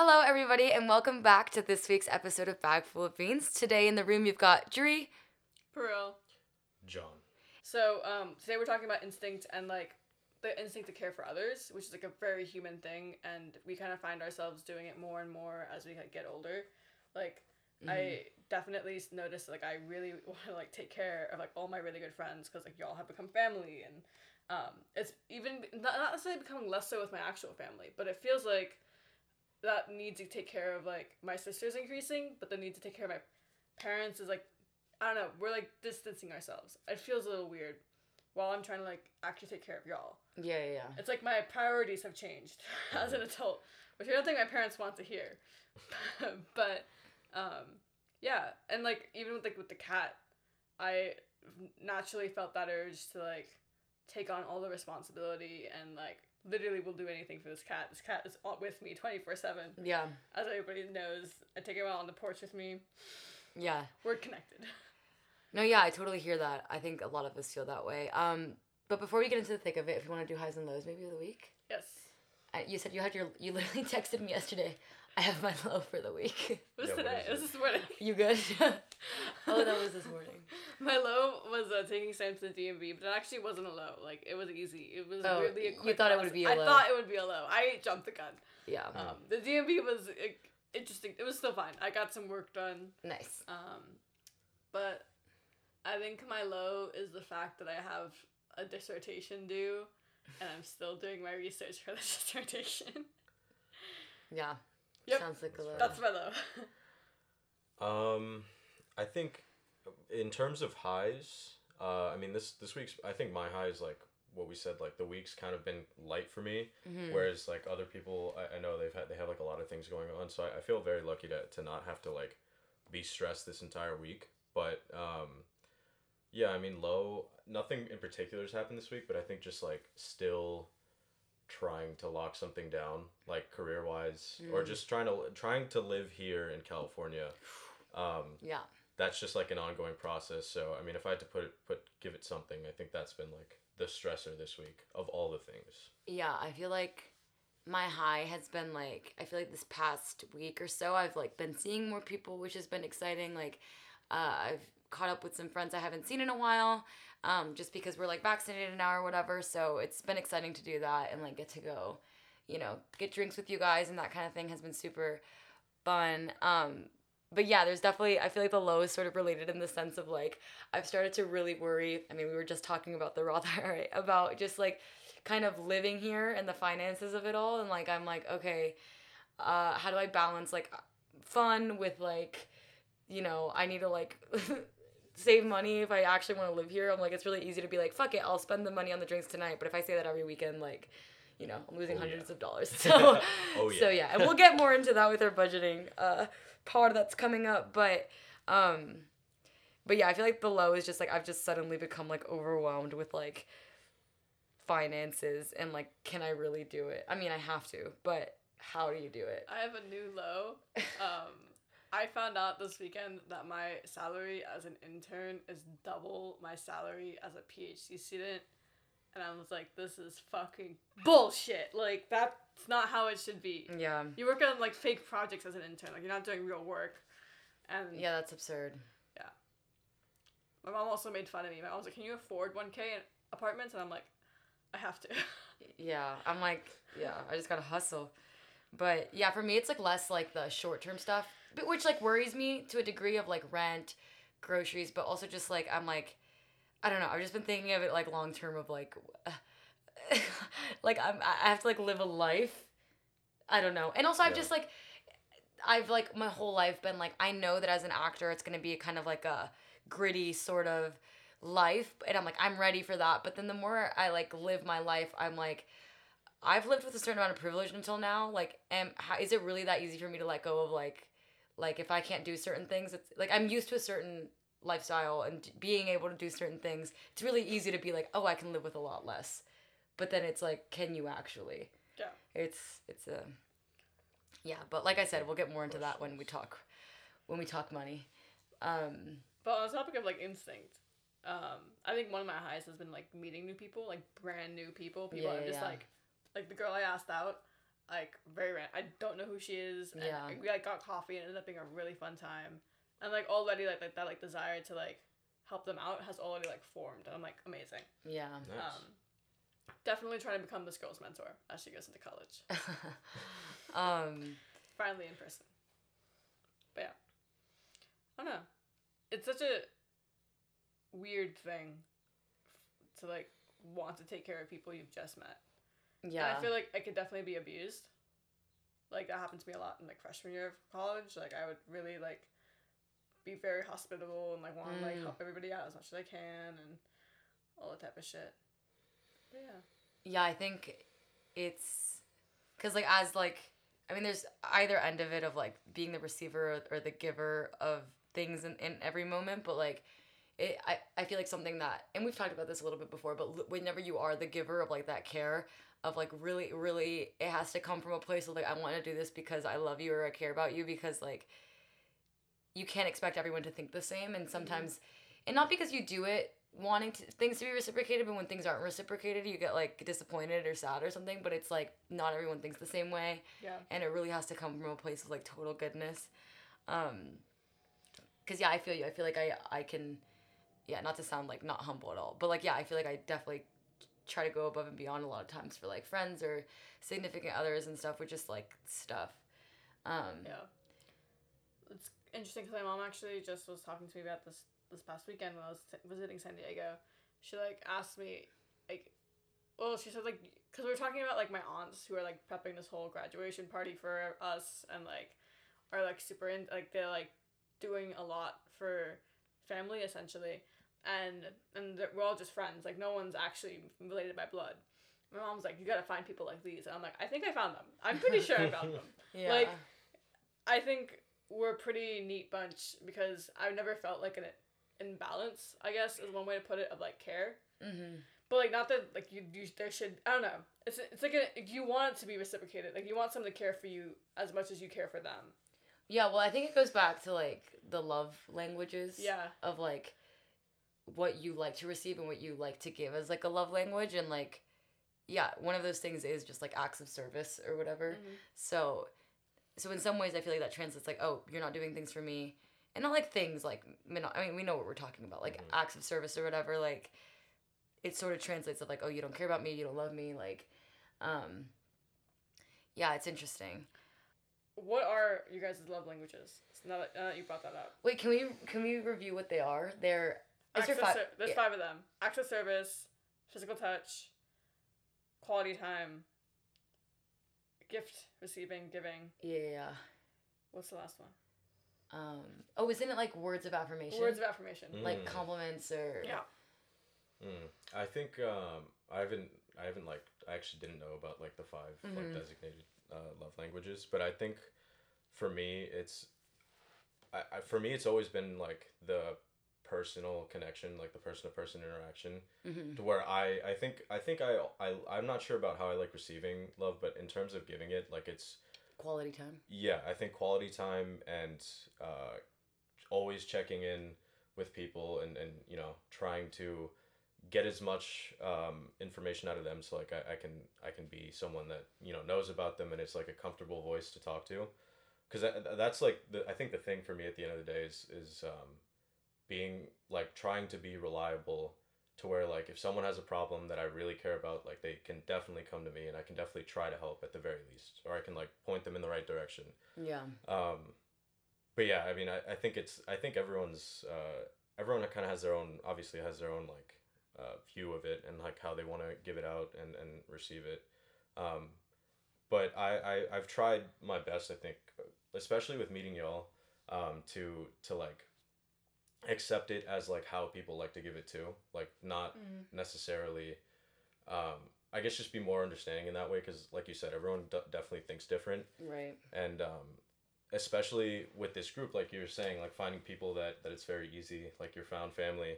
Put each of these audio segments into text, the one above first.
Hello, everybody, and welcome back to this week's episode of Bag Full of Beans. Today in the room, you've got Dree. Pearl. John. So um, today we're talking about instinct and like the instinct to care for others, which is like a very human thing, and we kind of find ourselves doing it more and more as we like, get older. Like I definitely noticed like I really want to like take care of like all my really good friends because like y'all have become family, and um, it's even not, not necessarily becoming less so with my actual family, but it feels like that need to take care of like my sister's increasing, but the need to take care of my parents is like I don't know, we're like distancing ourselves. It feels a little weird while I'm trying to like actually take care of y'all. Yeah, yeah, yeah. It's like my priorities have changed as an adult, which I don't think my parents want to hear. but um yeah, and like even with like with the cat, I naturally felt that urge to like take on all the responsibility and like literally will do anything for this cat. This cat is with me 24/7. Yeah, As everybody knows, I take him out on the porch with me. yeah. We're connected. No, yeah, I totally hear that. I think a lot of us feel that way. Um, but before we get into the thick of it, if you want to do highs and lows, maybe of the week. Yes. Uh, you said you had your. You literally texted me yesterday. I have my low for the week. It was Yeah, what today. is It was this morning. you good? oh, that was this morning. My low was uh, taking Sam to the DMV, but it actually wasn't a low. Like it was easy. It was Oh, weirdly a you quick thought it would be a I low. I thought it would be a low. I jumped the gun. Yeah, Um, the DMV was uh, interesting. It was still fine. I got some work done. nice. Um, but I think my low is the fact that I have a dissertation due, and I'm still doing my research for the dissertation. Yeah. Yep. Sounds like a low. That's my low. Um, I think in terms of highs, uh, I mean this this week's I think my high is like what we said like the week's kind of been light for me, Mhm. whereas like other people I, I know they've had they have like a lot of things going on, so I, I feel very lucky to to not have to like be stressed this entire week. But um, yeah, I mean low nothing in particular has happened this week, but I think just like still trying to lock something down like career wise or Mm. just trying to trying to live here in California um, Yeah. That's just like an ongoing process. So I mean, if I had to put it, put give it something, I think that's been like the stressor this week of all the things. Yeah, I feel like my high has been like I feel like this past week or so I've like been seeing more people, which has been exciting. Like uh, I've caught up with some friends I haven't seen in a while, um, just because we're like vaccinated now or whatever. So it's been exciting to do that and like get to go, you know, get drinks with you guys and that kind of thing has been super fun. Um, but yeah, there's definitely I feel like the low is sort of related in the sense of like I've started to really worry. I mean, we were just talking about the Roth IRA about just like kind of living here and the finances of it all, and like I'm like, okay, uh, how do I balance like fun with like, you know, I need to like save money if I actually want to live here. I'm like, it's really easy to be like, fuck it, I'll spend the money on the drinks tonight. But if I say that every weekend, like, you know, I'm losing Oh, hundreds yeah. of dollars. So, Oh, so yeah. yeah, and we'll get more into that with our budgeting uh, part that's coming up. But, um, but yeah, I feel like the low is just like I've just suddenly become like overwhelmed with like finances and like, can I really do it? I mean, I have to, but how do you do it? I have a new low. Um, I found out this weekend that my salary as an intern is double my salary as a PhD student. And I was like, this is fucking bullshit. Like, that's not how it should be. Yeah, You work on, like, fake projects as an intern. Like, you're not doing real work. And yeah, that's absurd. Yeah. My mom also made fun of me. My mom was like, can you afford 1K in apartments? And I'm like, I have to. Yeah, I'm like, yeah, I just gotta hustle. But yeah, for me, it's like less like the short term stuff, but which like worries me to a degree of like rent, groceries, but also just like I'm like, I don't know. I've just been thinking of it like long term of like, like I'm I have to like live a life. I don't know, and also I've Yeah. just like, I've like my whole life been like I know that as an actor, it's gonna be kind of like a gritty sort of life and i'm like i'm ready for that but then the more i like live my life i'm like i've lived with a certain amount of privilege until now like am how, is it really that easy for me to let go of like like if i can't do certain things it's like i'm used to a certain lifestyle and being able to do certain things it's really easy to be like oh i can live with a lot less but then it's like can you actually Yeah. it's it's a yeah but like i said we'll get more into that when we talk when we talk money um But on the topic of like instinct, um, I think one of my highs has been like meeting new people, like brand new people. People Yeah, I'm just yeah. like, like the girl I asked out. like very random. I don't know who she is. And Yeah. we like got coffee and it ended up being a really fun time. And like already like, like that like desire to like help them out has already like formed and I'm like amazing. Yeah. Nice. Um, definitely trying to become this girl's mentor as she goes into college. um. Finally in person. But yeah. I don't know. It's such a weird thing to like want to take care of people you've just met. Yeah. And I feel like I could definitely be abused. Like that happened to me a lot in like freshman year of college. Like I would really like be very hospitable and like want to like Mm. help everybody out as much as I can and all that type of shit. But yeah. Yeah, I think it's because like as like I mean, there's either end of it of like being the receiver or, or the giver of things in, in every moment, but like it, I, I feel like something that and we've talked about this a little bit before, but l- whenever you are the giver of like that care of like really really it has to come from a place of like I want to do this because I love you or I care about you because like you can't expect everyone to think the same and sometimes and not because you do it wanting to, things to be reciprocated but when things aren't reciprocated you get like disappointed or sad or something but it's like not everyone thinks the same way. Yeah. and it really has to come from a place of like total goodness. Um because yeah i feel you. I feel like i i can yeah not to sound like not humble at all but like yeah i feel like i definitely try to go above and beyond a lot of times for like friends or significant others and stuff with just like stuff. Um Yeah. Interesting because my mom actually just was talking to me about this this past weekend when I was t- visiting San Diego. She like asked me like, well, she said like because we were talking about like my aunts who are like prepping this whole graduation party for us and like are like super in like they're like doing a lot for family essentially and and we're all just friends like no one's actually related by blood. My mom's like, you gotta find people like these, and I'm like, I think I found them. I'm pretty sure I found them. yeah Like, I think we're a pretty neat bunch because I've never felt like an imbalance. I guess is one way to put it of like care, mm-hmm. but like not that like you, you there should I don't know. It's it's like a, you want it to be reciprocated. Like you want someone to care for you as much as you care for them. Yeah, well, I think it goes back to like the love languages. Yeah. Of like what you like to receive and what you like to give as like a love language and like yeah, one of those things is just like acts of service or whatever. Mhm. So so in some ways I feel like that translates like, oh, you're not doing things for me. And not like things like I mean, we know what we're talking about, like Mhm. acts of service or whatever, like it sort of translates of like, oh, you don't care about me, you don't love me, like um yeah, it's interesting. What are you guys' love languages? Now that, now that you brought that up, Wait, can we can we review what they are? They're is there of five? ser- there's yeah. five of them. Acts of service, physical touch, quality time, gift receiving, giving. Yeah, yeah, yeah. What's the last one? Um. Oh, isn't it like words of affirmation? Words of affirmation. Mm. like compliments or Yeah. Mm. I think um, I haven't I haven't like I actually didn't know about like the 5 Mhm. like designated uh, love languages, but I think for me it's I, I for me it's always been like the personal connection, like the person to person interaction, Mhm. to where I I think I think I I I'm not sure about how I like receiving love, but in terms of giving it, like it's quality time. yeah, I think quality time and uh, always checking in with people and, and you know trying to get as much um, information out of them so like I, I can I can be someone that you know knows about them and it's like a comfortable voice to talk to because that, that's like the I think the thing for me at the end of the day is is um, being like trying to be reliable to where like if someone has a problem that I really care about like they can definitely come to me and I can definitely try to help at the very least or I can like point them in the right direction Yeah. um, but yeah I mean I, I think it's I think everyone's uh, everyone kind of has their own obviously has their own like uh, view of it and like how they want to give it out and, and receive it um, but I, I I've tried my best I think especially with meeting y'all um, to to like accept it as like how people like to give it to like not Mm. necessarily um, I guess just be more understanding in that way because like you said everyone d- definitely thinks different Right. and um, especially with this group like you were saying like finding people that that it's very easy like your found family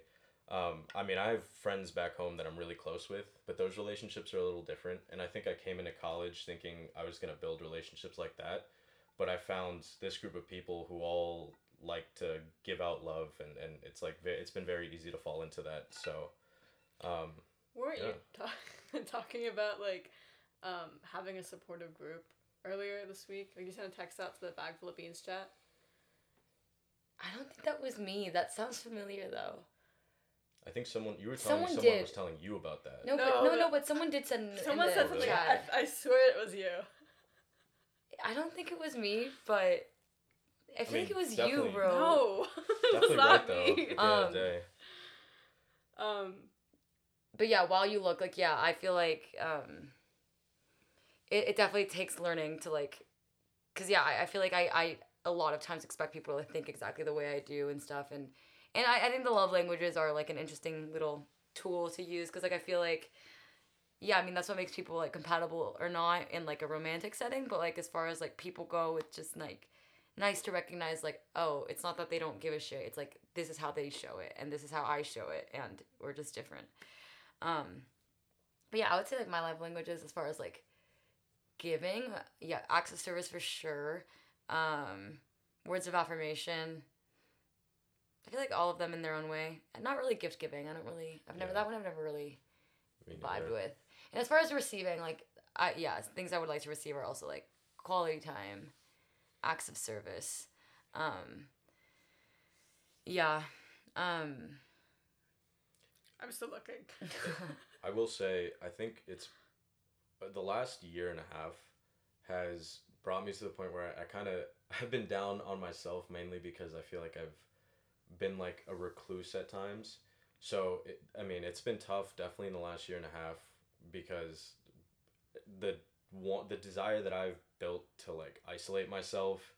um, i mean i have friends back home that i'm really close with but those relationships are a little different and i think i came into college thinking i was going to build relationships like that but i found this group of people who all like to give out love and, and it's like ve- it's been very easy to fall into that so um, Weren't you Yeah. ta- talking about like um, having a supportive group earlier this week? Like you sent a text out to the bag full of beans chat. I don't think that was me. That sounds familiar though. I think someone you were telling Someone someone was telling you about that. No, No, but, no, no. no, but someone did send. in Someone the said something. chat. I, I swear it was you. I don't think it was me, but I feel mean, like it was you, bro. No, it Definitely was not right me. At the end Um, of the day. Um, But yeah, while you look, like, yeah, I feel like um, it, it definitely takes learning to like, cause yeah, I, I feel like I, I a lot of times expect people to think exactly the way I do and stuff, and and I, I think the love languages are like an interesting little tool to use, cause like I feel like, yeah, I mean that's what makes people like compatible or not in like a romantic setting, but like as far as like people go, it's just like nice to recognize like oh it's not that they don't give a shit it's like this is how they show it and this is how i show it and we're just different um but yeah i would say like my love languages as far as like giving yeah acts of service for sure um words of affirmation i feel like all of them in their own way and not really gift giving i don't really i've never Yeah. that one i've never really Me vibed neither. with. And as far as receiving, like I yeah, things I would like to receive are also like quality time, acts of service. Um yeah. Um I'm still looking. I will say, I think it's uh, the last year and a half has brought me to the point where I, I kind of I've been down on myself mainly because I feel like I've been like a recluse at times. So it, I mean, it's been tough definitely in the last year and a half because the want the desire that I've built to like isolate myself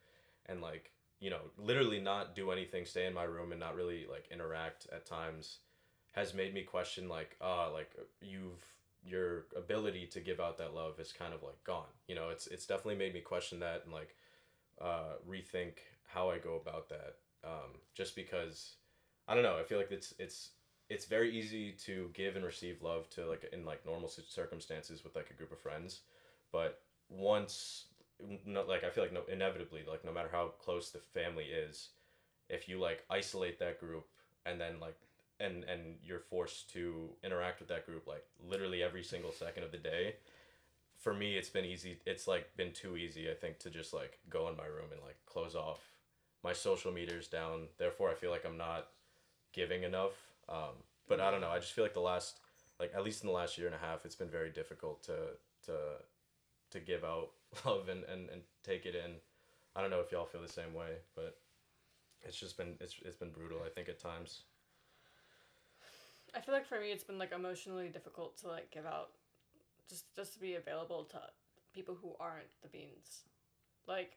and like you know literally not do anything, stay in my room and not really like interact at times has made me question like uh like you've your ability to give out that love is kind of like gone. You know it's it's definitely made me question that and like uh rethink how i go about that um just because i don't know i feel like it's it's it's very easy to give and receive love to like in like normal circumstances with like a group of friends but once no, like i feel like no inevitably like no matter how close the family is if you like isolate that group and then like and and you're forced to interact with that group like literally every single second of the day for me it's been easy it's like been too easy i think to just like go in my room and like close off my social meters down. Therefore i feel like i'm not giving enough um, but i don't know. I just feel like the last like at least in the last year and a half it's been very difficult to to to give out love and and, and take it in i don't know if y'all feel the same way but it's just been it's, it's been brutal i think at times I feel like for me, it's been like emotionally difficult to like give out, just just to be available to people who aren't the beans, like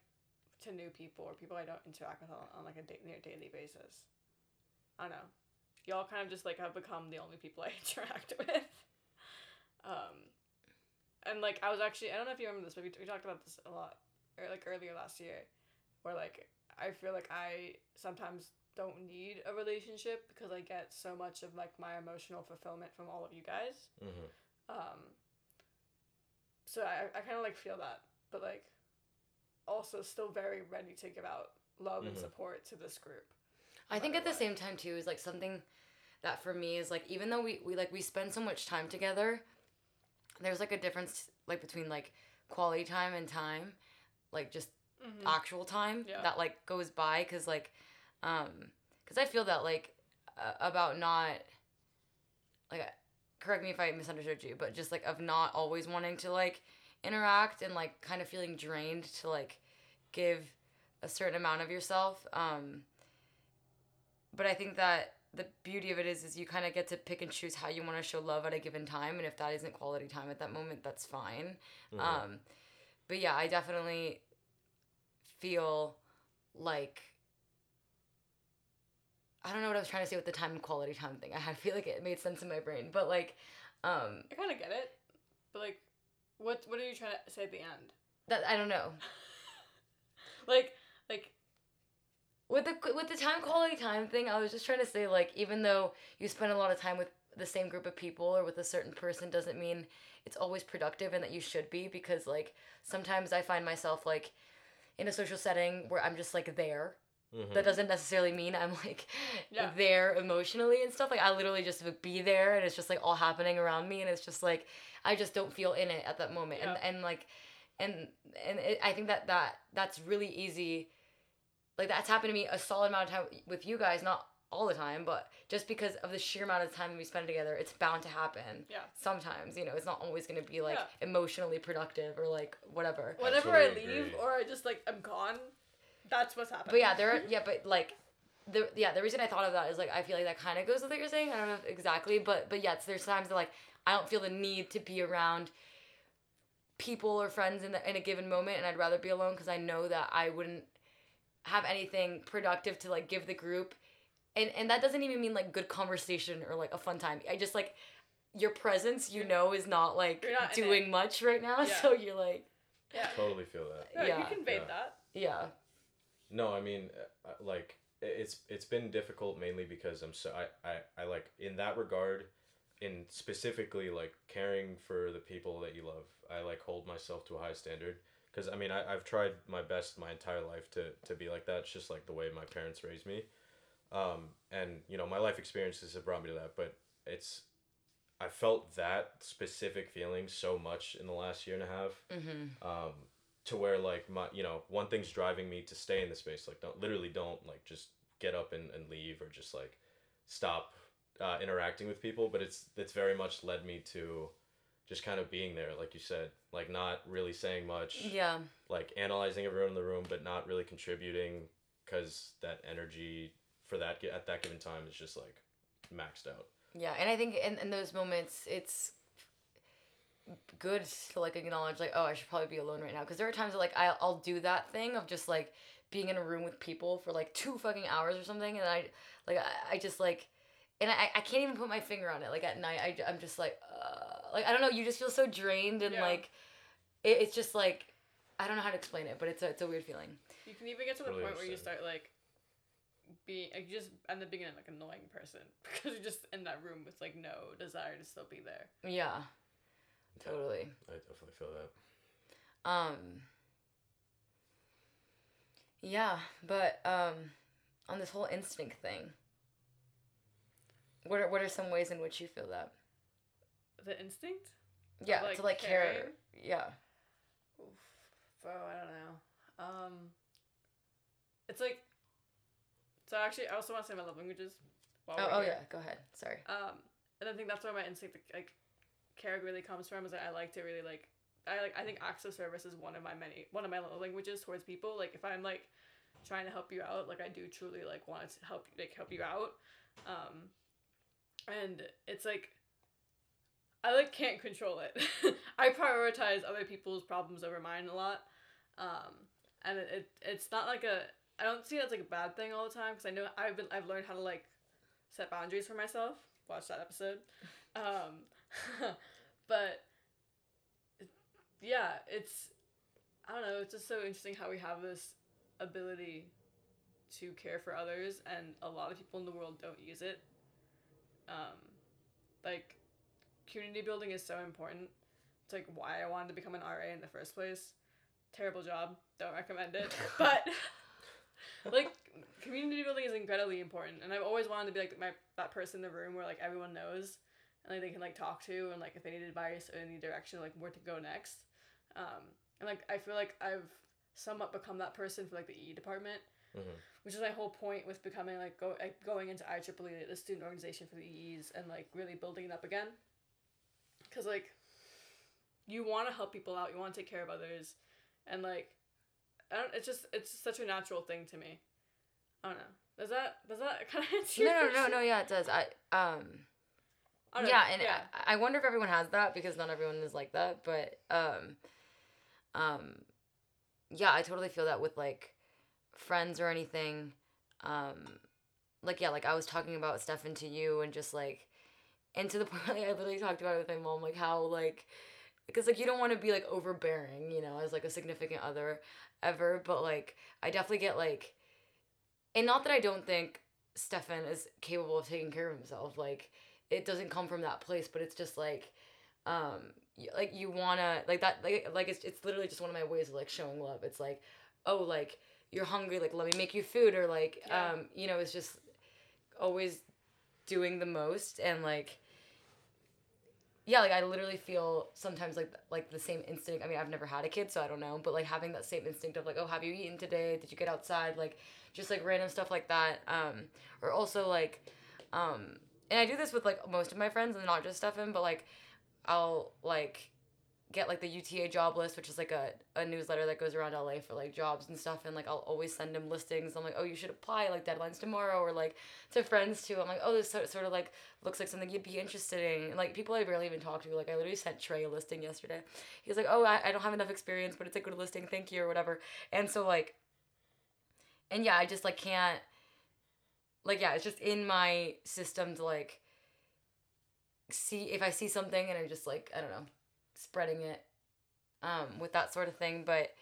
to new people or people I don't interact with on, like a da- near daily basis. I don't know. Y'all kind of just like have become the only people I interact with. Um, and like I was actually I don't know if you remember this, but we, we talked about this a lot, or like earlier last year, where like I feel like I sometimes don't need a relationship because I get so much of like my emotional fulfillment from all of you guys. mm-hmm. Um, so I, I kind of like feel that, but like also still very ready to give out love and Mhm. support to this group. I think matter at the same time too is like something that for me is like even though we, we like we spend so much time together, there's like a difference like between like quality time and time, like just Mm-hmm. actual time Yeah. that like goes by because like um because i feel that like uh, about not like correct me if i misunderstood you but just like of not always wanting to like interact and like kind of feeling drained to like give a certain amount of yourself um but i think that the beauty of it is is you kind of get to pick and choose how you want to show love at a given time and if that isn't quality time at that moment that's fine Mhm. um but yeah i definitely feel like I don't know what I was trying to say with the time and quality time thing. I had feel like it made sense in my brain, but like, um, I kind of get it, but like, what what are you trying to say at the end? that I don't know Like like with the with the time quality time thing. I was just trying to say like, even though you spend a lot of time with the same group of people or with a certain person, doesn't mean it's always productive and that you should be because like sometimes I find myself like in a social setting where I'm just like there Mhm. that doesn't necessarily mean I'm like Yeah. there emotionally and stuff. Like I literally just would be there and it's just like all happening around me and it's just like I just don't feel in it at that moment. Yeah. And and like and and it, I think that that that's really easy. Like that's happened to me a solid amount of time with you guys, not all the time, but just because of the sheer amount of time we spend together, it's bound to happen. Yeah. Sometimes, you know, it's not always going to be like Yeah. emotionally productive or like whatever. Whenever I totally leave agree. or I just like I'm gone, that's what's happening. But yeah, there. Are, yeah, but like, the yeah, the reason I thought of that is like I feel like that kind of goes with what you're saying. I don't know exactly, but but yes, there's times that like I don't feel the need to be around people or friends in the, in a given moment, and I'd rather be alone because I know that I wouldn't have anything productive to like give the group, and and that doesn't even mean like good conversation or like a fun time. I just like your presence, you know, is not like not doing much right now, Yeah. so you're like yeah. Totally feel that. No, Yeah. you conveyed Yeah. that. yeah. No, I mean, uh, uh, like it's it's been difficult mainly because I'm so I, I I like in that regard, in specifically like caring for the people that you love. I like hold myself to a high standard because I mean I I've tried my best my entire life to to be like that. It's just like the way my parents raised me, um, and you know my life experiences have brought me to that. But it's I felt that specific feeling so much in the last year and a half Mm-hmm. um, to where like my you know one thing's driving me to stay in the space like don't literally don't like just get up and, and leave or just like stop uh, interacting with people but it's it's very much led me to just kind of being there like you said like not really saying much Yeah. like analyzing everyone in the room but not really contributing because that energy for that at that given time is just like maxed out Yeah, and I think in, in those moments, it's good to like acknowledge like, oh, I should probably be alone right now. Because there are times that like I'll, I'll do that thing of just like being in a room with people for like two fucking hours or something, and I like I, I just like, and I, I can't even put my finger on it. Like at night, I I'm just like, uh, like I don't know. You just feel so drained and Yeah. like, it, it's just like, I don't know how to explain it, but it's a it's a weird feeling. You can even get to the Totally point where you start like being like just end up being an like annoying person because you're just in that room with like no desire to still be there. Yeah, totally. i definitely feel that Um. Yeah, but um, on this whole instinct thing, what are what are some ways in which you feel that? The instinct. Yeah, like, to like care. Yeah. Oof. Bro, I don't know. Um, it's like. So actually, I also want to say my love languages. Oh, oh here. yeah. Go ahead. Sorry. Um, and I think that's where my instinct like care really comes from. Is that I like to really like I like I think acts of service is one of my many one of my love languages towards people. Like if I'm like trying to help you out, like I do truly like want to help like help you out. Um, and it's like I like can't control it. I prioritize other people's problems over mine a lot. Um, and it, it it's not like a I don't see it as like a bad thing all the time because I know I've been I've learned how to like set boundaries for myself. Watch that episode. Um, but yeah, it's I don't know. It's just so interesting how we have this ability to care for others, and a lot of people in the world don't use it. Um, like community building is so important. It's like why I wanted to become an RA in the first place. Terrible job. Don't recommend it. But like community building is incredibly important and i've always wanted to be like my that person in the room where like everyone knows and like they can like talk to and like if they need advice or any direction like where to go next um and like i feel like i've somewhat become that person for like the e department Mhm. which is my whole point with becoming like go like, going into IEEE, the student organization for the EEs, and like really building it up again. Cause like, you want to help people out, you want to take care of others, and like, I don't. It's just it's such a natural thing to me. I don't know. Does that does that kind of answer? No, no, no, no. Yeah, it does. I um. I don't know. yeah, and I, I wonder if everyone has that because not everyone is like that. But um, um, yeah, I totally feel that with like friends or anything. Um, like yeah, like I was talking about Stefan to you and just like, and to the point like, I literally talked about it with my mom, like how like, because like you don't want to be like overbearing, you know, as like a significant other ever. But like I definitely get like, and not that I don't think Stefan is capable of taking care of himself, like it doesn't come from that place but it's just like um like you wanna like that like like it's, it's literally just one of my ways of like showing love it's like oh like you're hungry like let me make you food or like Yeah. um you know it's just always doing the most and like yeah, like I literally feel sometimes like like the same instinct. I mean, I've never had a kid, so I don't know, but like having that same instinct of like, oh, have you eaten today? Did you get outside? Like just like random stuff like that. Um, or also like, um, and I do this with like most of my friends, and not just Stefan, but like, I'll like get like the UTA job list, which is like a, a newsletter that goes around LA for like jobs and stuff. And like I'll always send them listings. I'm like, oh, you should apply like deadlines tomorrow, or like to friends too. I'm like, oh, this sort sort of like looks like something you'd be interested in. And, like people I barely even talk to. Like I literally sent Trey a listing yesterday. He's like, oh, I, I don't have enough experience, but it's a good listing. Thank you or whatever. And so like, and yeah, I just like can't. Like yeah, it's just in my system to like see if I see something and I'm just like I don't know spreading it um, with that sort of thing. But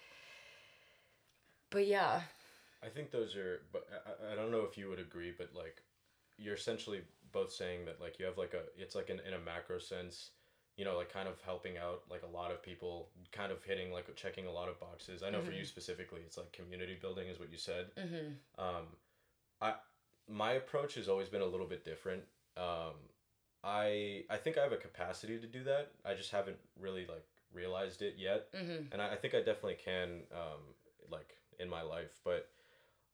but yeah, I think those are, but I, I don't know if you would agree, but like, you're essentially both saying that like you have like a, it's like in, in a macro sense, you know, like kind of helping out like a lot of people, kind of hitting like checking a lot of boxes. I know for you specifically, it's like community building is what you said. mm-hmm. Um, I my approach has always been a little bit different. Um, I I think I have a capacity to do that. I just haven't really like realized it yet, Mm-hmm. and I, I think I definitely can. Um, like in my life, but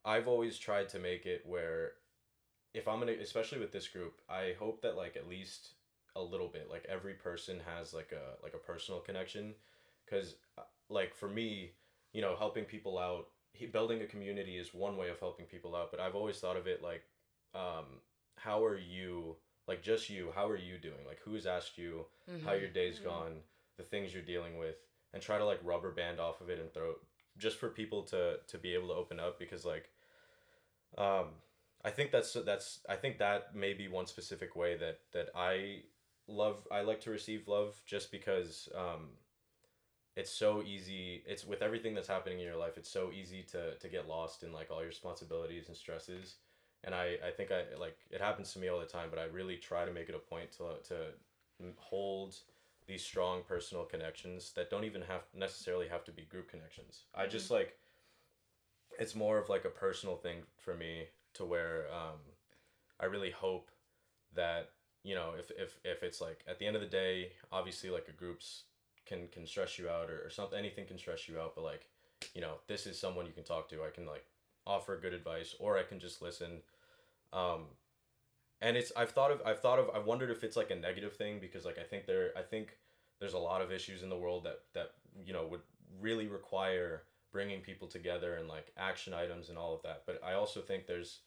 I've always tried to make it where if I'm gonna, especially with this group, I hope that like at least a little bit, like every person has like a like a personal connection, because like for me, you know, helping people out, he, building a community is one way of helping people out, but I've always thought of it like, um, how are you? Like just you, how are you doing? Like who's asked you Mm-hmm. how your day's Mhm. gone, the things you're dealing with, and try to like rubber band off of it and throw just for people to to be able to open up because like um I think that's that's I think that may be one specific way that that I love I like to receive love just because um it's so easy it's with everything that's happening in your life it's so easy to to get lost in like all your responsibilities and stresses and I I think I like it happens to me all the time but I really try to make it a point to to hold these strong personal connections that don't even have necessarily have to be group connections. I just like it's more of like a personal thing for me to where um, I really hope that you know if, if if it's like at the end of the day obviously like a group's can can stress you out or, or something anything can stress you out but like you know this is someone you can talk to I can like offer good advice or I can just listen um, and it's I've thought of I've thought of I've wondered if it's like a negative thing because like I think there I think there's a lot of issues in the world that that you know would really require bringing people together and like action items and all of that but I also think there's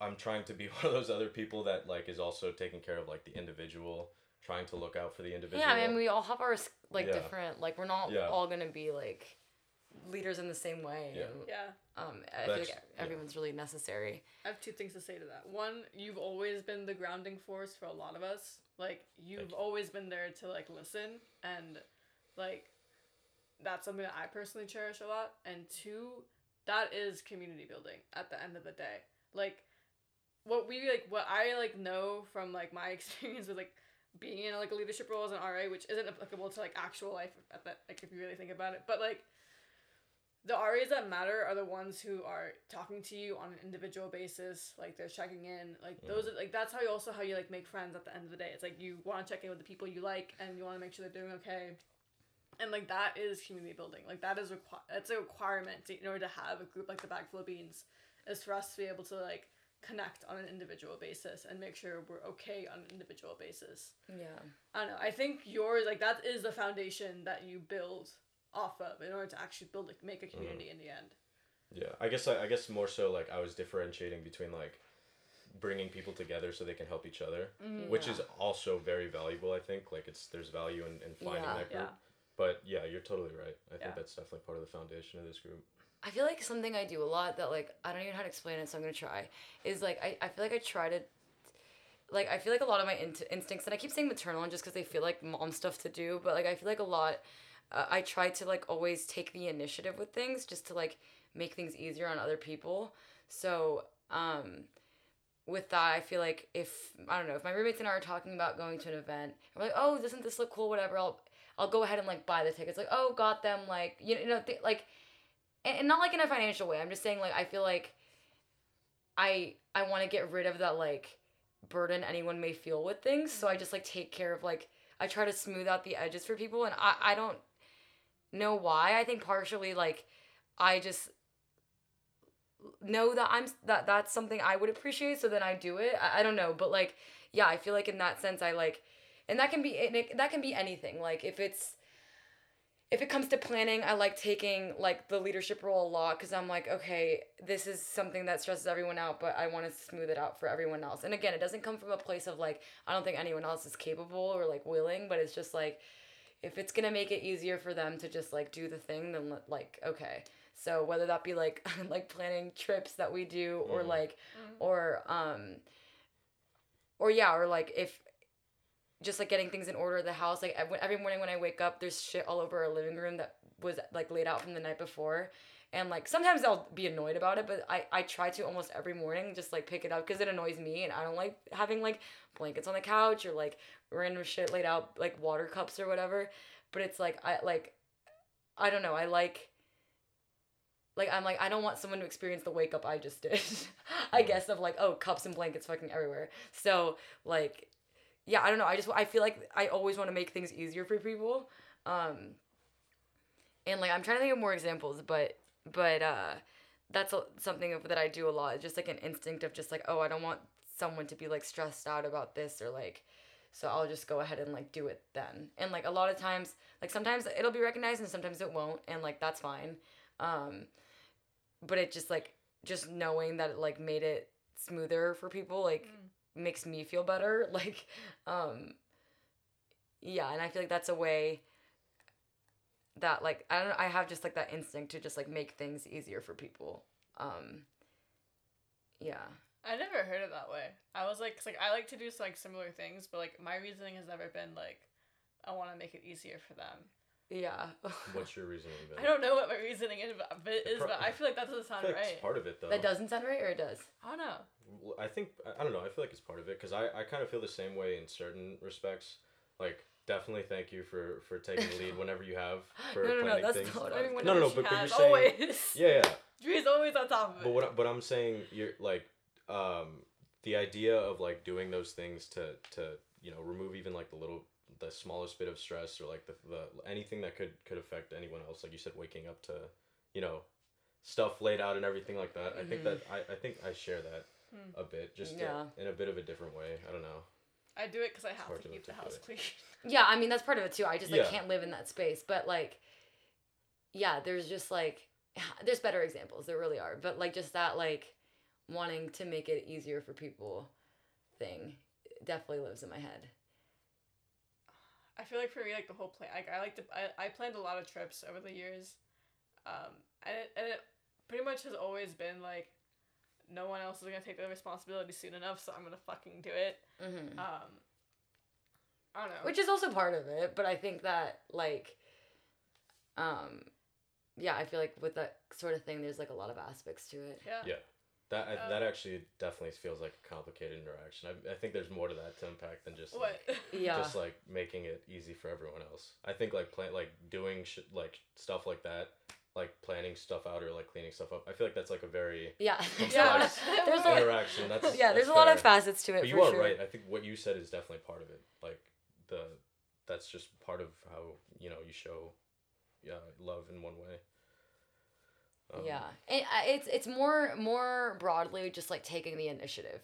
I'm trying to be one of those other people that like is also taking care of like the individual trying to look out for the individual Yeah, I mean, we all have our like Yeah. different like we're not Yeah. all gonna be like leaders in the same way. Yeah. and, Yeah. Um, I feel That's- like yeah. everyone's really necessary. I have two things to say to that. One, you've always been the grounding force for a lot of us. Like you've you. always been there to like listen and like that's something that I personally cherish a lot. And two, that is community building at the end of the day. Like what we like what I like know from like my experience with like being in like a leadership role as an RA, which isn't applicable to like actual life at that like if you really think about it. But like the RAs that matter are the ones who are talking to you on an individual basis, like they're checking in. Like mm. those are like that's how you also how you like make friends at the end of the day. It's like you want to check in with the people you like and you want to make sure they're doing okay. And like that is community building. Like that is requi- that's a requirement to, in order to have a group like the Bag Full of Beans is for us to be able to like connect on an individual basis and make sure we're okay on an individual basis. Yeah. I don't know. I think yours like that is the foundation that you build off of in order to actually build a, make a mm-hmm. community in the end. Yeah, I guess I, I guess more so like I was differentiating between like bringing people together so they can help each other, mm-hmm. which is also very valuable. I think like it's there's value in, in finding Yeah. that group. Yeah. But yeah, you're totally right. I think that's definitely part of the foundation of this group. I feel like something I do a lot that like I don't even know how to explain it, so I'm gonna try. Is like I, I feel like I try to like I feel like a lot of my int- instincts, and I keep saying maternal just because they feel like mom stuff to do, but like I feel like a lot. Uh, I try to like always take the initiative with things just to like make things easier on other people. So um, with that, I feel like if I don't know if my roommates and I are talking about going to an event, I'm like, oh, doesn't this look cool? Whatever, I'll I'll go ahead and like buy the tickets. Like, oh, got them. Like you know, you know th- like and, and not like in a financial way. I'm just saying like I feel like I I want to get rid of that like burden anyone may feel with things. So I just like take care of like I try to smooth out the edges for people and I I don't know why. I think partially like I just know that I'm that that's something I would appreciate so then I do it. I, I don't know, but like yeah, I feel like in that sense I like and that can be it, that can be anything. Like if it's if it comes to planning, I like taking like the leadership role a lot because I'm like, okay, this is something that stresses everyone out, but I want to smooth it out for everyone else. And again, it doesn't come from a place of like, I don't think anyone else is capable or like willing, but it's just like, if it's gonna make it easier for them to just like do the thing, then like, okay. So whether that be like like planning trips that we do or Mhm. like or um or yeah, or like if just like getting things in order of the house. Like every morning when I wake up, there's shit all over our living room that was like laid out from the night before. And like sometimes I'll be annoyed about it, but I, I try to almost every morning just like pick it up because it annoys me and I don't like having like blankets on the couch or like random shit laid out like water cups or whatever. But it's like I like I don't know, I like like I'm like I don't want someone to experience the wake up I just did. I guess of like oh cups and blankets fucking everywhere. So like yeah, I don't know. I just I feel like I always want to make things easier for people. Um and like I'm trying to think of more examples, but but uh that's a, something of, that I do a lot. It's just like an instinct of just like oh, I don't want someone to be like stressed out about this or like so I'll just go ahead and like do it then. And like a lot of times, like sometimes it'll be recognized and sometimes it won't and like that's fine. Um but it just like just knowing that it like made it smoother for people like makes me feel better like um yeah and i feel like that's a way that like i don't know i have just like that instinct to just like make things easier for people um yeah I never heard it that way. I was like, 'cause, like I like to do like similar things, but like my reasoning has never been like, I want to make it easier for them. yeah What's your reasoning? Ben? I don't know what my reasoning is, but, but is, pro- but I feel like that doesn't sound like right. it's part of it though. that doesn't sound right or it does I don't know. Well, I think I- I don't know. I feel like it's part of it because I, I kind of feel the same way in certain respects. Like definitely thank you for for taking the lead whenever you have for no no no planning that's things. not I mean, No, no, no, but- but you're saying- always. Yeah, yeah. Dree's always on top of it. But what but I'm saying you're like um the idea of like doing those things to to you know remove even like the little the smallest bit of stress or like the, the anything that could could affect anyone else like you said waking up to you know stuff laid out and everything like that i think that I, I think i share that Hmm. a bit just Yeah. uh, in a bit of a different way i don't know I do it because I have to to keep the house clean. yeah i mean that's part of it too. I just like Yeah. can't live in that space. But like yeah there's just like there's better examples. There really are. But like just that like wanting to make it easier for people thing definitely lives in my head. I feel like for me, like the whole plan, like I like to, I, I planned a lot of trips over the years, um, and it, and it pretty much has always been like, no one else is gonna take the responsibility soon enough, so I'm gonna fucking do it. hmm Um, I don't know. which is also part of it but i think that like um yeah i feel like with that sort of thing there's like a lot of aspects to it yeah. Yeah. that I- Uh, that actually definitely feels like a complicated interaction i, I think there's more to that to unpack than just What? like, yeah just like making it easy for everyone else. I think like plan like doing sh- like stuff like that, like planning stuff out or like cleaning stuff up. I feel like that's like a very yeah Yeah. a lot there's a, interaction. That's yeah there's that's a lot of facets to it But you for are sure right. I think what you said is definitely part of it. Like the that's just part of how you know you show yeah love in one way. Um, yeah it, it's it's more more broadly just like taking the initiative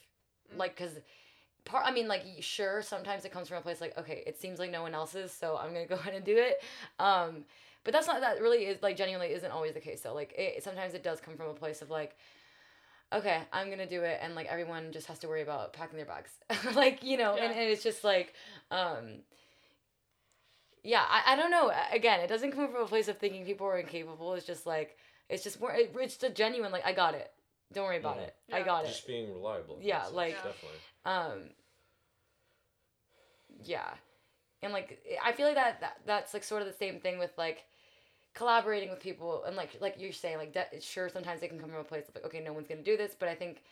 like because part i mean like sure sometimes it comes from a place like okay it seems like no one else is so i'm gonna go ahead and do it um but that's not that really is like genuinely isn't always the case though like it sometimes it does come from a place of like okay i'm gonna do it and like everyone just has to worry about packing their bags like you know and, Yeah. and it's just like um yeah I, I don't know again it doesn't come from a place of thinking people are incapable it's just like it's just more it, it's just genuine like i got it don't worry about Mhm. it i Yeah. got it Just being reliable. Yeah, that sense, like- Yeah. definitely. um yeah and like i feel like that, that that's like sort of the same thing with like collaborating with people and like like you're saying like that sure sometimes it can come from a place of like okay no one's gonna do this but i think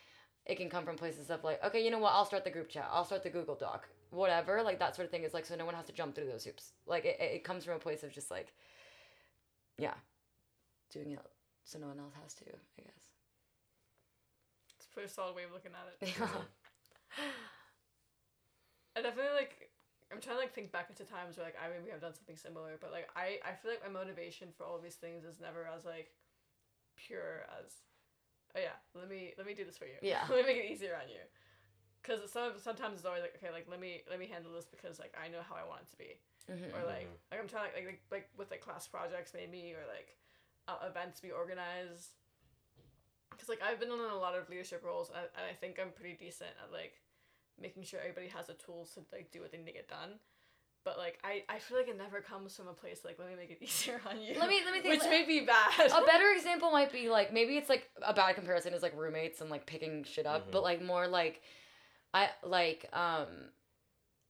it can come from places of like okay you know what i'll start the group chat i'll start the google doc whatever like that sort of thing is like so no one has to jump through those hoops like it, it comes from a place of just like yeah doing it so no one else has to i guess It's a pretty solid way of looking at it. yeah I definitely like. I'm trying to like think back into times where like I maybe have done something similar, but like I I feel like my motivation for all these things is never as like pure as, oh yeah, let me let me do this for you. Yeah. let me make it easier on you. Cause some sometimes it's always like okay like let me let me handle this because like I know how I want it to be Mhm. or like like I'm trying like like, like with like class projects maybe or like uh, events be organized Cause like I've been in a lot of leadership roles and, and I think I'm pretty decent at like making sure everybody has the tools to like do what they need to get done. But like I, I feel like it never comes from a place like let me make it easier on you. Let me- let me think, Which like- may be bad. a better example might be like maybe it's like a bad comparison is like roommates and like picking shit up, Mhm. but like more like I like um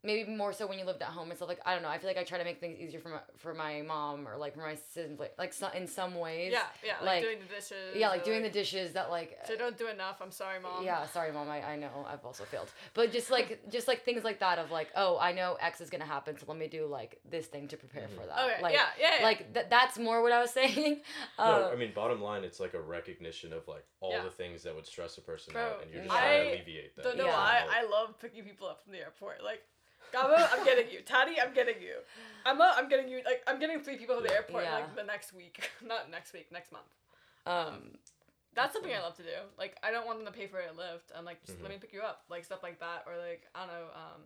maybe more so when you lived at home and stuff like I don't know. I feel like I try to make things easier for my for my mom or like for my siblings like, like so, in some ways. yeah, yeah, like, like- doing the dishes. Yeah, like or, doing the dishes that like So don't do enough. I'm sorry, mom. yeah, sorry mom, I, I know I've also failed. But just like just like things like that of like, oh, I know X is gonna happen, so let me do like this thing to prepare for that. Okay. Like, yeah, yeah, yeah. Like th- that's more what I was saying. No, Uh, I mean, bottom line, it's like a recognition of like all Yeah. the things that would stress a person Bro, out, and you're just I trying to alleviate that. No, no, know Yeah. why. I love picking people up from the airport. Like, Gabo, I'm getting you. Taddy, I'm getting you. Emma, I'm getting you. Like, I'm getting three people from the airport Yeah. like the next week. Not next week, next month. um That's something I love to do. Like, I don't want them to pay for a Lyft. I'm like, just let Mhm. me pick you up. Like, stuff like that. Or, like, I don't know. Um,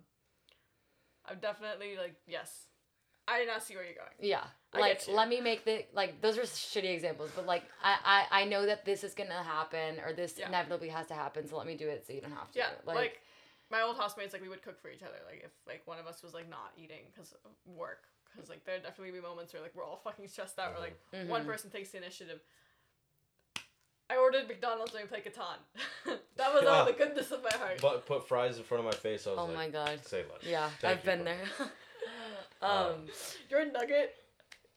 I'm definitely, like, yes. I did not see where you're going. Yeah. I Like let me make the like those are shitty examples, but like I, I I know that this is gonna happen or this Yeah. inevitably has to happen, so let me do it so you don't have to. Yeah, like, my old housemates, like we would cook for each other. Like if like one of us was like not eating because of work, because like there'd definitely be moments where like we're all fucking stressed out, or like one Mhm. person takes the initiative. I ordered McDonald's and we played Catan. that was all the goodness of my heart. But put fries in front of my face. I was oh like, my god. say less. Yeah, Thank I've you, been bro. there. Um, um Your nugget,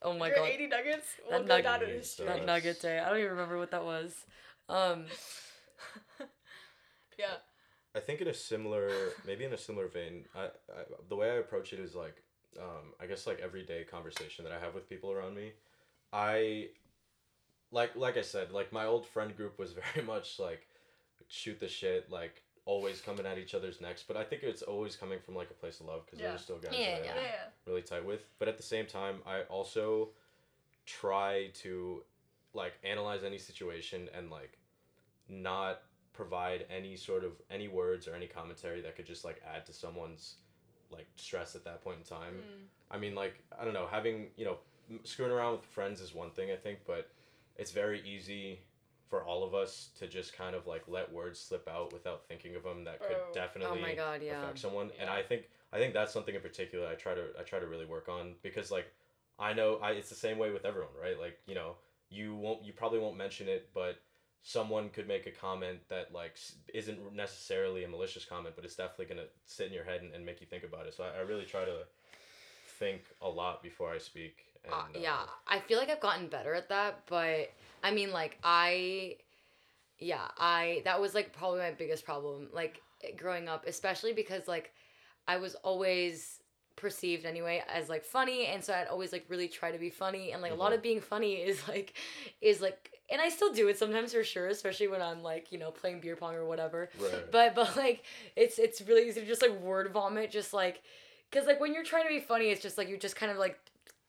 oh my god. your god. eighty nuggets, will That go nugget- down That. That nugget day. I don't even remember what that was. Um yeah, I think in a similar, maybe in a similar vein, I, I the way I approach it is like, um, I guess like everyday conversation that I have with people around me, I, like like I said, like my old friend group was very much like, shoot the shit, like always coming at each other's necks. But I think it's always coming from like a place of love because Yeah. they're still guys Yeah, that yeah, I'm yeah. really tight with. But at the same time, I also try to like analyze any situation and like not provide any sort of any words or any commentary that could just like add to someone's like stress at that point in time. Mm. I mean, like I don't know, having you know screwing around with friends is one thing I think, but it's very easy for all of us to just kind of like let words slip out without thinking of them that could Oh definitely my god, yeah. affect someone and i think i think that's something in particular i try to i try to really work on because like i know i it's the same way with everyone right like you know you won't you probably won't mention it but someone could make a comment that like isn't necessarily a malicious comment but it's definitely gonna sit in your head and, and make you think about it so I, I really try to think a lot before i speak and, Uh, uh, yeah, I feel like I've gotten better at that, but I mean, like I, yeah, I that was like probably my biggest problem, like growing up, especially because like I was always perceived anyway as like funny, and so I'd always like really try to be funny, and like a lot Mhm. of being funny is like, is like, and I still do it sometimes for sure, especially when I'm like you know playing beer pong or whatever right. but but like it's it's really easy to just like word vomit just like because like when you're trying to be funny it's just like you just kind of like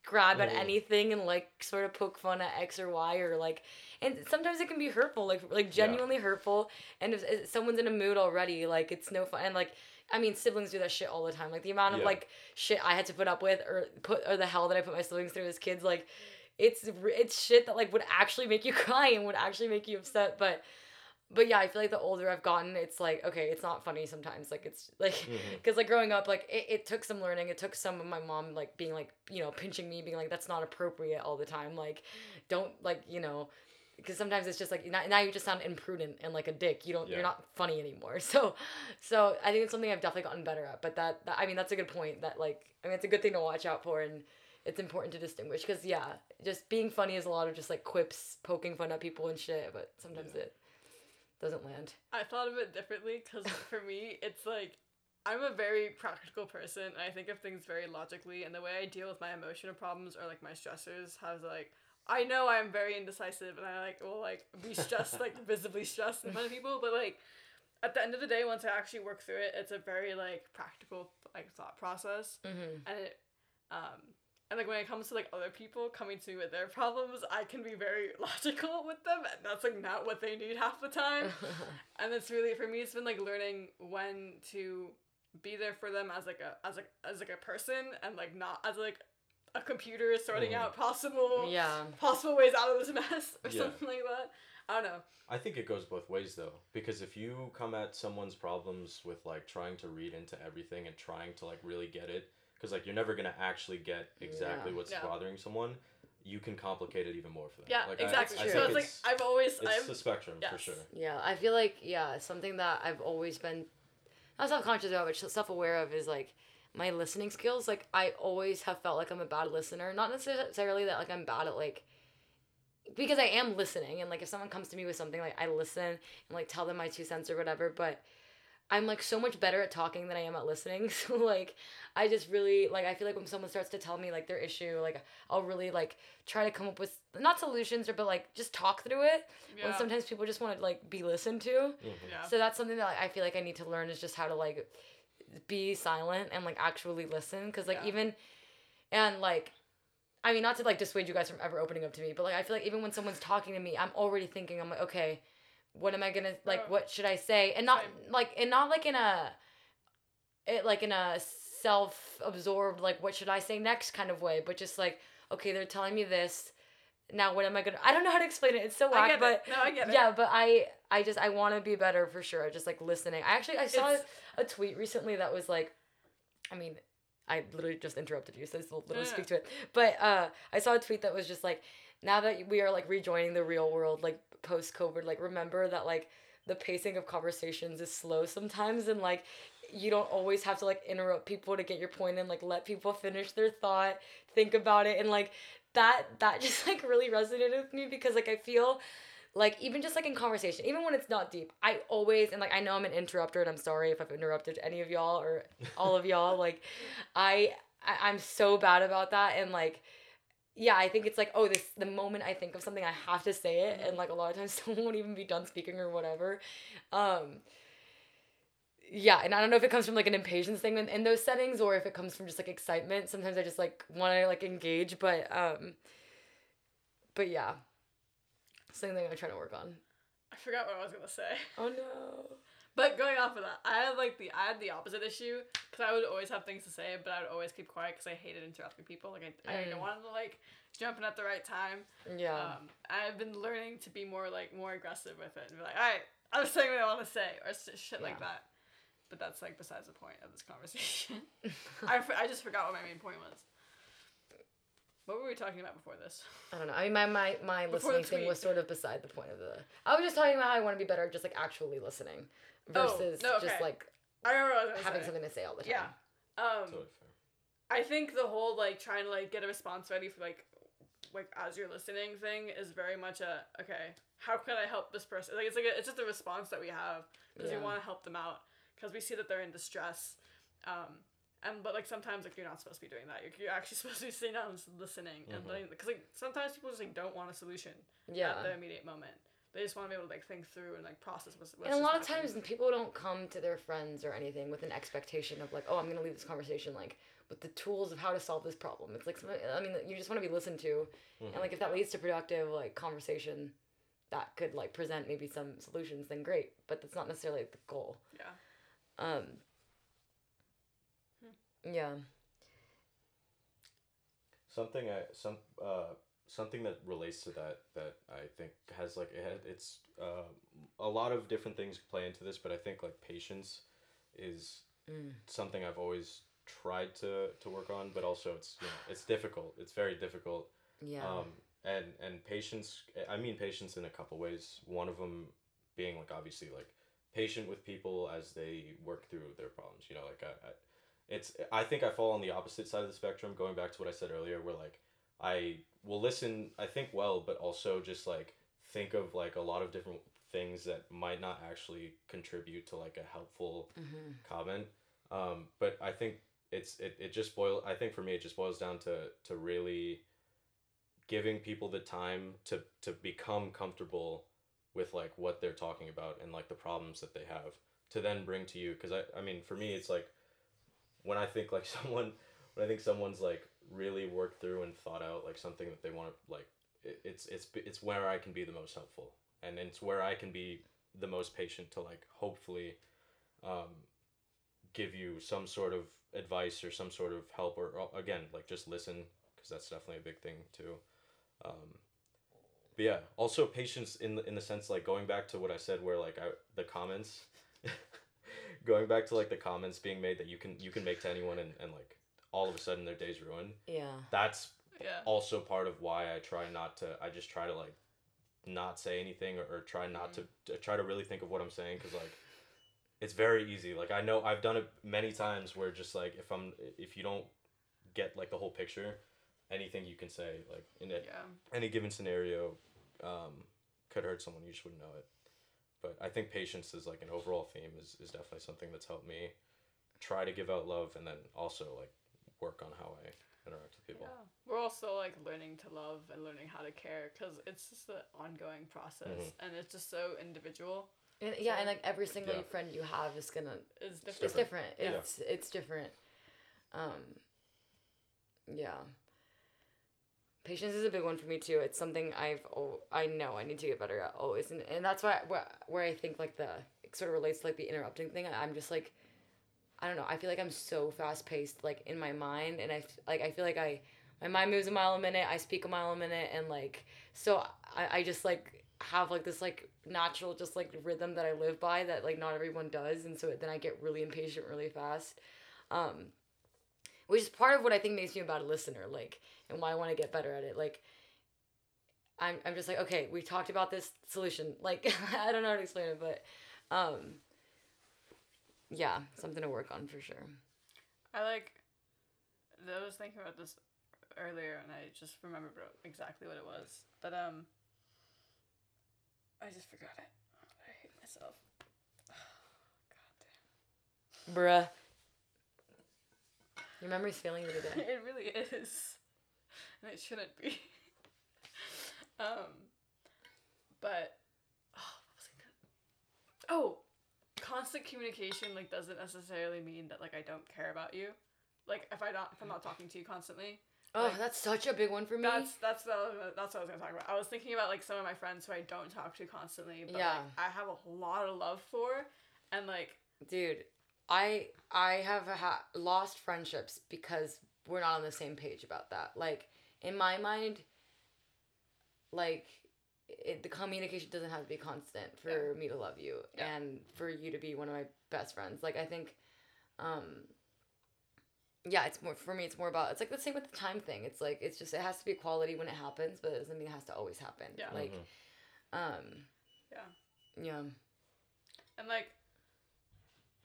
grab at anything and like sort of poke fun at x or y or like and sometimes it can be hurtful like like genuinely hurtful and if, if someone's in a mood already like it's no fun and like I mean, siblings do that shit all the time. Like the amount of Yeah. like shit I had to put up with, or put, or the hell that I put my siblings through as kids. Like, it's it's shit that like would actually make you cry and would actually make you upset. But but yeah, I feel like the older I've gotten, it's like okay, it's not funny sometimes. Like it's like mm-hmm. because like growing up, like it, it took some learning. It took some of my mom like being like you know pinching me, being like that's not appropriate all the time. Like don't like you know because sometimes it's just like now, now you just sound imprudent and like a dick. You don't Yeah. you're not funny anymore. So so I think it's something I've definitely gotten better at. But that, that I mean that's a good point. That like I mean it's a good thing to watch out for and. It's important to distinguish because yeah, just being funny is a lot of just like quips, poking fun at people and shit. But sometimes Yeah. it doesn't land. I thought of it differently because for me, it's like I'm a very practical person. And I think of things very logically, and the way I deal with my emotional problems or like my stressors has like I know I'm very indecisive, and I like will like be stressed, like visibly stressed in front of people. But like at the end of the day, once I actually work through it, it's a very like practical like thought process Mm-hmm. and it um and like when it comes to like other people coming to me with their problems i can be very logical with them and that's like not what they need half the time and it's really for me it's been like learning when to be there for them as like a as like as like a person and like not as like a computer sorting Mhm. out possible yeah. possible ways out of this mess or Yeah. something like that i don't know I think it goes both ways though, because if you come at someone's problems with like trying to read into everything and trying to like really get it, because like you're never gonna actually get exactly Yeah. what's Yeah. bothering someone, you can complicate it even more for them. yeah Like, exactly I, True. so think it's like i've always it's i've the spectrum for sure. Yeah, I feel like yeah, something that I've always been not self conscious about, but self aware of is like my listening skills. Like I always have felt like I'm a bad listener. Not necessarily that like I'm bad at like because I am listening and like if someone comes to me with something like I listen and like tell them my two cents or whatever, but I'm like so much better at talking than I am at listening. So like I just really like I feel like when someone starts to tell me like their issue, like I'll really like try to come up with not solutions or but like just talk through it. Yeah. When sometimes people just want to like be listened to. Mhm. yeah. So that's something that like, I feel like I need to learn is just how to like be silent and like actually listen because like Yeah. even and like I mean not to like dissuade you guys from ever opening up to me but like I feel like even when someone's talking to me I'm already thinking I'm like okay what am I gonna like what should I say and not like and not like in a it like in a self-absorbed like what should I say next kind of way but just like okay they're telling me this now what am I gonna I don't know how to explain it it's so I whack get but it. No, I get it. yeah, but I I just I want to be better for sure. Just like listening. I actually I saw It's- a tweet recently that was like, I mean, I literally just interrupted you, so I will literally Yeah. speak to it. But uh, I saw a tweet that was just like, now that we are like rejoining the real world, like post COVID, like remember that like the pacing of conversations is slow sometimes, and like you don't always have to like interrupt people to get your point and like let people finish their thought, think about it, and like that that just like really resonated with me because like I feel like even just like in conversation, even when it's not deep, I always and like I know I'm an interrupter and I'm sorry if I've interrupted any of y'all or all of y'all. Like I, I I'm so bad about that and like yeah, I think it's like oh this the moment I think of something I have to say it and like a lot of times someone won't even be done speaking or whatever. Um yeah, and I don't know if it comes from like an impatience thing in, in those settings or if it comes from just like excitement. Sometimes I just like want to like engage, but um but yeah. Something I'm trying to work on. I forgot what I was gonna say. Oh no. But going off of that, I had like the I had the opposite issue because I would always have things to say, but I would always keep quiet because I hated interrupting people. Like I, I Mm. didn't want to like jump in at the right time. Yeah. Um, I've been learning to be more like more aggressive with it and be like, all right, I'm saying what I want to say or shit like Yeah. that. But that's like besides the point of this conversation. I, f- I just forgot what my main point was. What were we talking about before this? I don't know. I mean, my my, my Before listening thing was sort of beside the point of the. I was just talking about how I want to be better at just like actually listening Oh, versus no, just like I remember what I was having say. something to say all the time. Yeah. Um, Totally fair. I think the whole like trying to like get a response ready for like like as you're listening thing is very much a okay. How can I help this person? Like it's like a, it's just a response that we have because Yeah. we want to help them out because we see that they're in distress. Um, and but like sometimes like you're not supposed to be doing that. You're, you're actually supposed to be sitting down and listening and Mhm. letting because like sometimes people just like don't want a solution Yeah. at the immediate moment. They just want to be able to like think through and like process what's. what's And a lot of times people don't come to their friends or anything with an expectation of like, oh, I'm gonna leave this conversation like with the tools of how to solve this problem. It's like, I mean, you just want to be listened to, Mhm. and like if that leads to productive like conversation, that could like present maybe some solutions. Then great, but that's not necessarily the goal. yeah. Um. Yeah. Something I some uh something that relates to that that I think has like it had, it's uh, a lot of different things play into this, but I think like patience is Mm. something I've always tried to to work on, but also it's you know, it's difficult. It's very difficult. Yeah. Um, and and patience. I mean patience in a couple ways. One of them being like obviously like patient with people as they work through their problems. You know, like I, I it's I think I fall on the opposite side of the spectrum. Going back to what I said earlier, where like I will listen. I think well, but also just like think of like a lot of different things that might not actually contribute to like a helpful mm-hmm. comment. Um, but I think it's it, it just boil I think for me it just boils down to to really giving people the time to to become comfortable with like what they're talking about and like the problems that they have to then bring to you because I, I mean for me it's like when I think like someone when I think someone's like really worked through and thought out like something that they want to like it, it's it's it's where I can be the most helpful. And it's where I can be the most patient to like hopefully um, give you some sort of advice or some sort of help or, or again like just listen because that's definitely a big thing too. Um, but yeah also patience in the in the sense like going back to what i said where like I, the comments going back to like the comments being made that you can you can make to anyone and, and like all of a sudden their day's ruined Yeah. that's Yeah. also part of why i try not to i just try to like not say anything or, or try not to, to try to really think of what i'm saying because like it's very easy like i know i've done it many times where just like if i'm if you don't get like the whole picture anything you can say like in it Yeah. any given scenario um, could hurt someone you just wouldn't know it but i think patience is like an overall theme is, is definitely something that's helped me try to give out love and then also like work on how i interact with people Yeah. We're also like learning to love and learning how to care because it's just an ongoing process Mhm. and it's just so individual. And, yeah, and like every single Yeah. friend you have is gonna It's different. it's different. Yeah. It's it's different. Um yeah. Patience is a big one for me too. It's something I've oh, I know I need to get better at always, and, and that's why where, where I think like the it sort of relates to like the interrupting thing. I'm just like, I don't know. I feel like I'm so fast paced, like in my mind, and I like I feel like I my mind moves a mile a minute. I speak a mile a minute, and like so I I just like have like this like natural just like rhythm that I live by that like not everyone does, and so then I get really impatient really fast. Um, which is part of what I think makes me about a listener, like, and why I want to get better at it. Like, I'm, I'm just like, okay, we talked about this solution. Like, I don't know how to explain it, but, um, yeah, something to work on for sure. I like. I was thinking about this earlier, and I just remembered exactly what it was. But um, I just forgot it. I hate myself. God damn. Bruh. Your memory's failing you today. It really is, and it shouldn't be. um, but oh, what was I oh, constant communication like doesn't necessarily mean that like I don't care about you. Like if I not if I'm not talking to you constantly, Oh, Like, that's such a big one for me. That's that's what I was, that's what I was gonna talk about. I was thinking about like some of my friends who I don't talk to constantly, but Yeah. like, I have a lot of love for, and like Dude, I I have ha- lost friendships because we're not on the same page about that. Like in my mind, like it, the communication doesn't have to be constant for me to love you Yeah. and for you to be one of my best friends. Like I think, um, yeah, it's more for me. It's more about it's like the same with the time thing. It's like it's just it has to be quality when it happens, but it doesn't mean it has to always happen. Yeah. Like, Mhm. um, Yeah. yeah, and like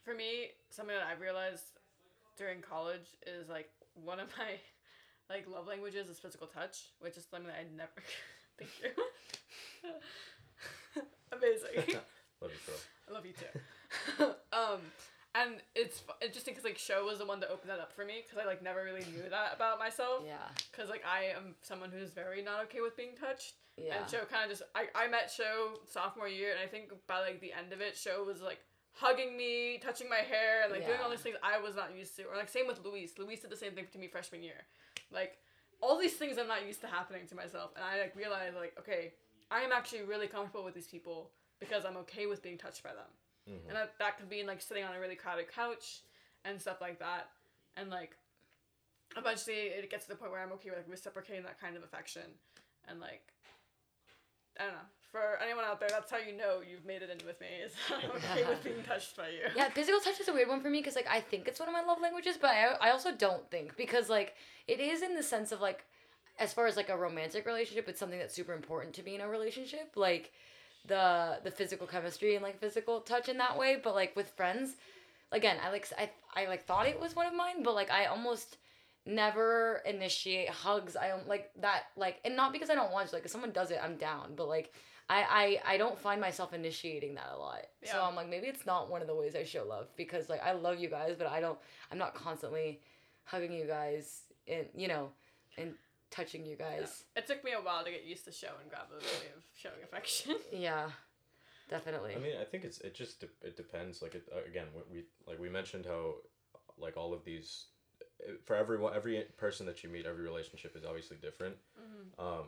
for me, something that I've realized during college is like one of my like love languages is physical touch, which is something that I never. Thank you. Amazing. Love you, bro. I love you too. um, and it's fu- interesting because like show was the one that opened that up for me because I like never really knew that about myself. yeah, Because like I am someone who's very not okay with being touched. yeah. And show kind of just I I met show sophomore year and I think by like the end of it, show was like hugging me, touching my hair, and like doing all these things I was not used to. Or like same with Luis. Luis did the same thing to me freshman year. Like all these things I'm not used to happening to myself, and I like realized like okay, I am actually really comfortable with these people because I'm okay with being touched by them. Mhm. And that, that could be in like sitting on a really crowded couch and stuff like that. And like eventually it gets to the point where I'm okay with like reciprocating that kind of affection. And like I don't know. For anyone out there, that's how you know you've made it in with me. Is I'm okay with being touched by you. Yeah, physical touch is a weird one for me because like I think it's one of my love languages, but I, I also don't think because like it is in the sense of like as far as like a romantic relationship, it's something that's super important to me in a relationship, like the the physical chemistry and like physical touch in that way. But like with friends, again, I like I I like thought it was one of mine, but like I almost never initiate hugs. I don't like that like and not because I don't want to. Like if someone does it, I'm down. But like I, I I don't find myself initiating that a lot. So I'm like maybe it's not one of the ways I show love because like I love you guys, but I don't I'm not constantly hugging you guys and you know and touching you Yeah. guys. It took me a while to get used to show and grab the way of showing affection. Yeah. Definitely. I mean, I think it's it just de- it depends. Like it, uh, again, we, we like we mentioned how like all of these eh, for everyone every person that you meet every relationship is obviously different um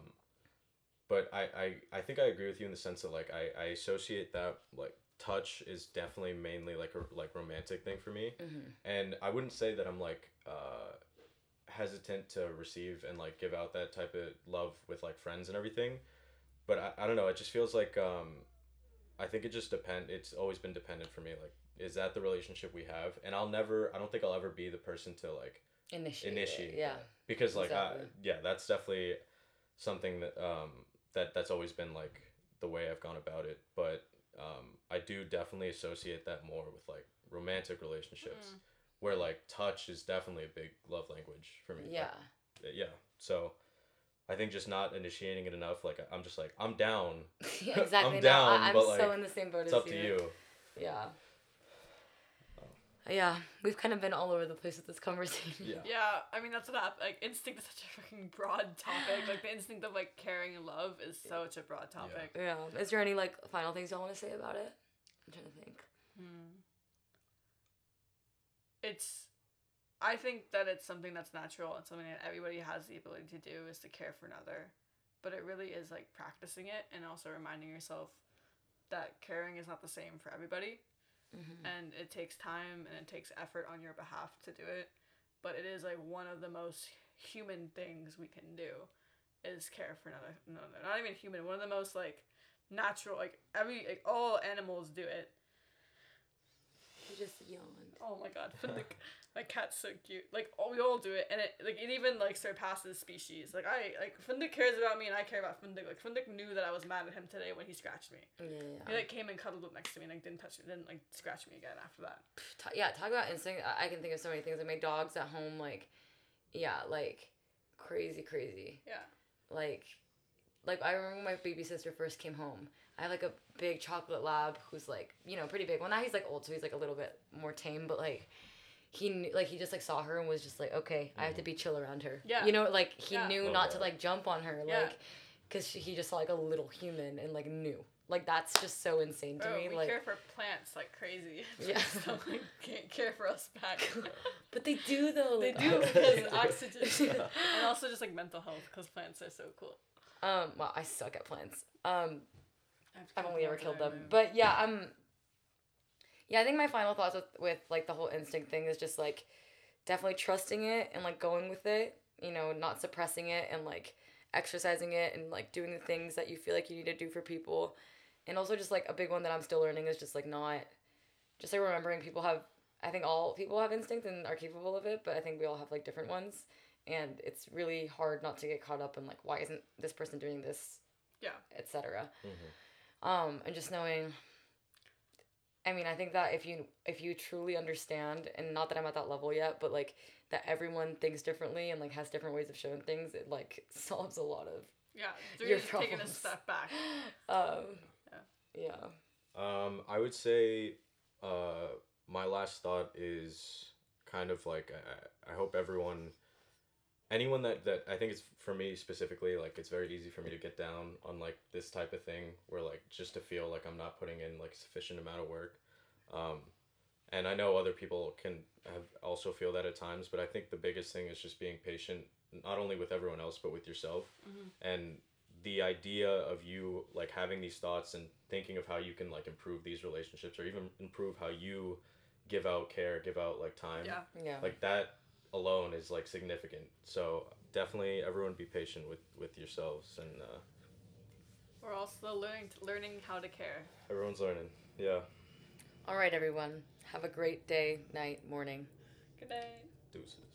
but I, I i think i agree with you in the sense that like i i associate that like touch is definitely mainly like a like romantic thing for me and i wouldn't say that i'm like uh hesitant to receive and like give out that type of love with like friends and everything but i, I don't know it just feels like um i think it just depend it's always been dependent for me like is that the relationship we have and i'll never i don't think i'll ever be the person to like Initiate. it, initiate Yeah. because like I, yeah that's definitely something that um that that's always been like the way i've gone about it but um i do definitely associate that more with like romantic relationships Mm. Where like touch is definitely a big love language for me Like, Yeah. yeah so i think just not initiating it enough like i'm just like i'm down yeah exactly. I'm no, down, I, I'm but, so in the same boat it's as up to you Yeah. Yeah, we've kind of been all over the place with this conversation. yeah Yeah, I mean that's what happened. Like instinct is such a fucking broad topic. Like the instinct of like caring and love is such a broad topic. Yeah. Is there any like final things y'all want to say about it? I'm trying to think. Hmm. It's, I think that it's something that's natural and something that everybody has the ability to do is to care for another, but it really is like practicing it and also reminding yourself that caring is not the same for everybody, Mm-hmm. and it takes time and it takes effort on your behalf to do it, but it is like one of the most human things we can do, is care for another. No, no, not even human. One of the most like natural. Like every like all animals do it. He just yawned. Oh my god, Findic, my cat's so cute. Like all we all do it, and it like it even like surpasses species. Like I like Findic cares about me, and I care about Findic. Like Findic knew that I was mad at him today when he scratched me. Yeah. He like came and cuddled up next to me, and like didn't touch, didn't like scratch me again after that. Yeah, talk about instinct. I-, I can think of so many things. Like my dogs at home, like, yeah, like crazy, crazy. Yeah. Like, like I remember when my baby sister first came home. I have like a big chocolate lab who's like, you know, pretty big. Well, now he's like old, so he's like a little bit more tame. But like, he knew, like he just like saw her and was just like, okay, I have to be chill around her. Yeah. You know, like he Yeah. knew Love not to like jump on her, Yeah. like, cause she, he just saw like a little human and like knew. Like that's just so insane to Bro, me. we like, care for plants like crazy. Yeah. so like, can't care for us back. but they do though. they do because oxygen, and also just like mental health because plants are so cool. Um, well, I suck at plants. Um, I've only ever killed them. But But yeah, I'm. Yeah, I think my final thoughts with with like the whole instinct thing is just like definitely trusting it and like going with it. You know, not suppressing it and like exercising it and like doing the things that you feel like you need to do for people. And also just like a big one that I'm still learning is just like not just like remembering people have I think all people have instinct and are capable of it, but I think we all have like different ones. And it's really hard not to get caught up in like why isn't this person doing this, yeah, etc. Mhm. Um, and just knowing. I mean, I think that if you if you truly understand, and not that I'm at that level yet, but like that everyone thinks differently and like has different ways of showing things, it like solves a lot of yeah. So you're just taking a step back. um, yeah. Um, I would say, uh, my last thought is kind of like I, I hope everyone, anyone that that I think it's for me specifically like it's very easy for me to get down on like this type of thing where like just to feel like I'm not putting in like sufficient amount of work, um, and I know other people can have also feel that at times, but I think the biggest thing is just being patient, not only with everyone else but with yourself, and the idea of you like having these thoughts and thinking of how you can like improve these relationships or even improve how you give out care give out like time Yeah. Yeah. like that alone is like significant so definitely everyone be patient with with yourselves and uh, We're also learning learning how to care. everyone's learning yeah All right, everyone. Have a great day, night, morning. Good night. deuces